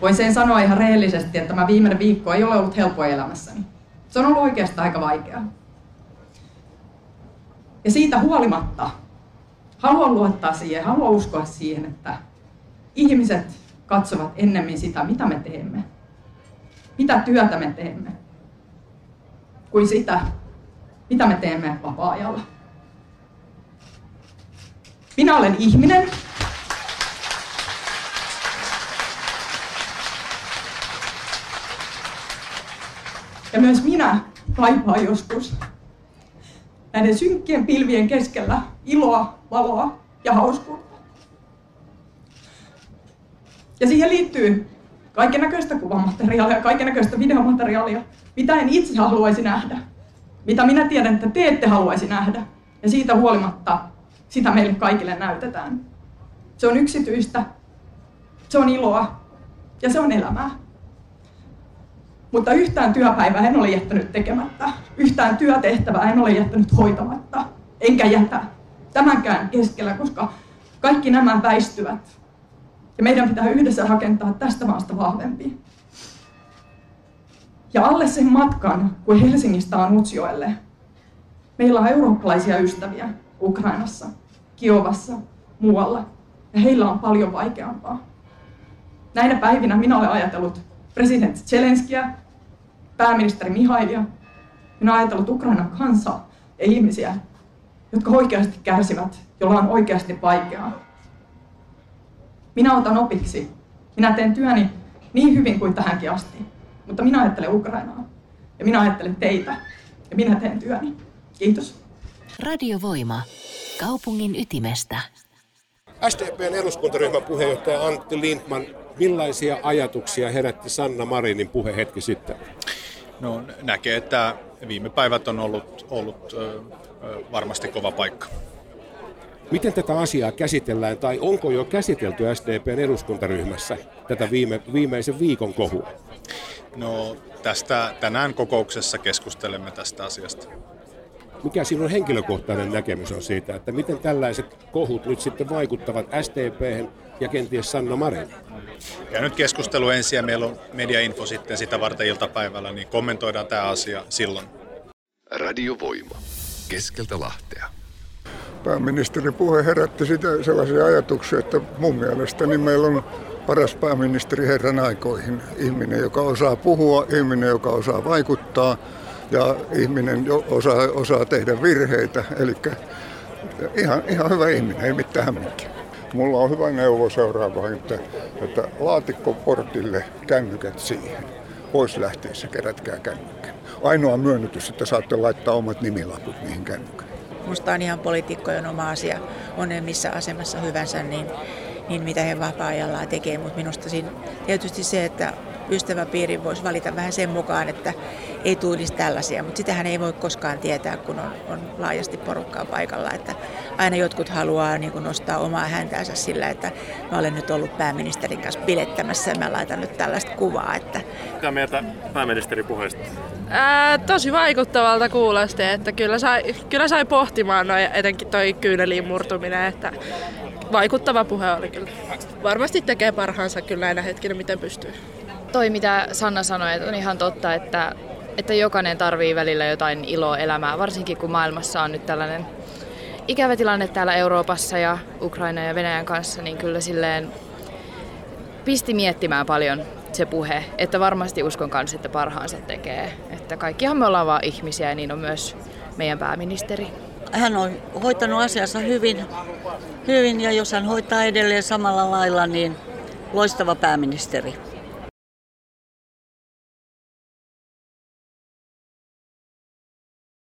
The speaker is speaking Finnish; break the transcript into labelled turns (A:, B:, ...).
A: Voin sen sanoa ihan rehellisesti, että tämä viimeinen viikko ei ole ollut helppoa elämässäni. Se on ollut oikeastaan aika vaikeaa. Ja siitä huolimatta haluan luottaa siihen, haluan uskoa siihen, että ihmiset katsovat ennemmin sitä, mitä me teemme, mitä työtä me teemme, kuin sitä, mitä me teemme vapaa-ajalla. Minä olen ihminen. Ja myös minä kaipaan joskus näiden synkkien pilvien keskellä iloa, valoa ja hauskuutta. Ja siihen liittyy kaiken näköistä kuvamateriaalia, kaiken näköistä videomateriaalia, mitä en itse haluaisi nähdä, mitä minä tiedän, että te ette haluaisi nähdä. Ja siitä huolimatta sitä meille kaikille näytetään. Se on yksityistä, se on iloa ja se on elämää. Mutta yhtään työpäivää en ole jättänyt tekemättä. Yhtään työtehtävää en ole jättänyt hoitamatta. Enkä jätä tämänkään keskellä, koska kaikki nämä väistyvät. Ja meidän pitää yhdessä rakentaa tästä maasta vahvempi. Ja alle sen matkan, kun Helsingistä on Utsjoelle, meillä on eurooppalaisia ystäviä Ukrainassa, Kiovassa, muualla. Ja heillä on paljon vaikeampaa. Näinä päivinä minä olen ajatellut presidentti Zelenskiä, pääministeri Mihailia. Minä olen ajatellut Ukrainan kansaa ja ihmisiä, jotka oikeasti kärsivät, joilla on oikeasti vaikeaa. Minä otan opiksi. Minä teen työni niin hyvin kuin tähänkin asti. Mutta minä ajattelen Ukrainaa. Ja minä ajattelen teitä. Ja minä teen työni. Kiitos.
B: Radiovoima. Kaupungin ytimestä.
C: SDPn eduskuntaryhmän puheenjohtaja Antti Lindman, millaisia ajatuksia herätti Sanna Marinin puhe hetki sitten?
D: No näkee, että viime päivät on ollut, ollut varmasti kova paikka.
C: Miten tätä asiaa käsitellään tai onko jo käsitelty SDPn eduskuntaryhmässä tätä viime, viimeisen viikon kohua?
D: No tästä tänään kokouksessa keskustelemme tästä asiasta.
C: Mikä sinun henkilökohtainen näkemys on siitä, että miten tällaiset kohut nyt sitten vaikuttavat SDP ja kenties Sanna Marin?
D: Ja nyt keskustelu ensin ja meillä on mediainfo sitten sitä varten iltapäivällä, niin kommentoidaan tämä asia silloin.
E: Radiovoima. Keskeltä Lahtea.
F: Pääministerin puhe herätti sitä sellaisia ajatuksia, että mun mielestä niin meillä on paras pääministeri herran aikoihin. Ihminen, joka osaa puhua, ihminen, joka osaa vaikuttaa ja ihminen osaa, osaa tehdä virheitä. Eli ihan, ihan hyvä ihminen, ei mitään Mulla on hyvä neuvo seuraava, että, että laatikkoportille kännykät siihen. Pois lähteessä kerätkää kännykkä. Ainoa myönnytys, että saatte laittaa omat nimilaput niihin kännykään.
G: Musta on ihan poliitikkojen oma asia, on ne missä asemassa hyvänsä, niin, niin mitä he vapaa-ajallaan tekee. Mutta minusta siinä tietysti se, että ystäväpiiri voisi valita vähän sen mukaan, että ei tulisi tällaisia, mutta sitähän ei voi koskaan tietää, kun on, on laajasti porukkaa paikalla. Että aina jotkut haluaa niin kuin nostaa omaa häntäänsä sillä, että mä olen nyt ollut pääministerin kanssa pilettämässä ja mä laitan nyt tällaista kuvaa. Että...
H: Mitä mieltä pääministerin puheesta?
I: Ää, tosi vaikuttavalta kuulosti, että kyllä sai, kyllä sai pohtimaan noin, etenkin toi kyyneliin murtuminen, että vaikuttava puhe oli kyllä. Varmasti tekee parhaansa kyllä näinä hetkinä, miten pystyy.
J: Toi mitä Sanna sanoi, että on ihan totta, että, että jokainen tarvii välillä jotain iloa elämää, varsinkin kun maailmassa on nyt tällainen ikävä tilanne täällä Euroopassa ja Ukraina ja Venäjän kanssa, niin kyllä silleen pisti miettimään paljon se puhe, että varmasti uskon kanssa, että parhaansa tekee. Että kaikkihan me ollaan vaan ihmisiä ja niin on myös meidän pääministeri.
K: Hän on hoitanut asiansa hyvin, hyvin ja jos hän hoitaa edelleen samalla lailla, niin loistava pääministeri.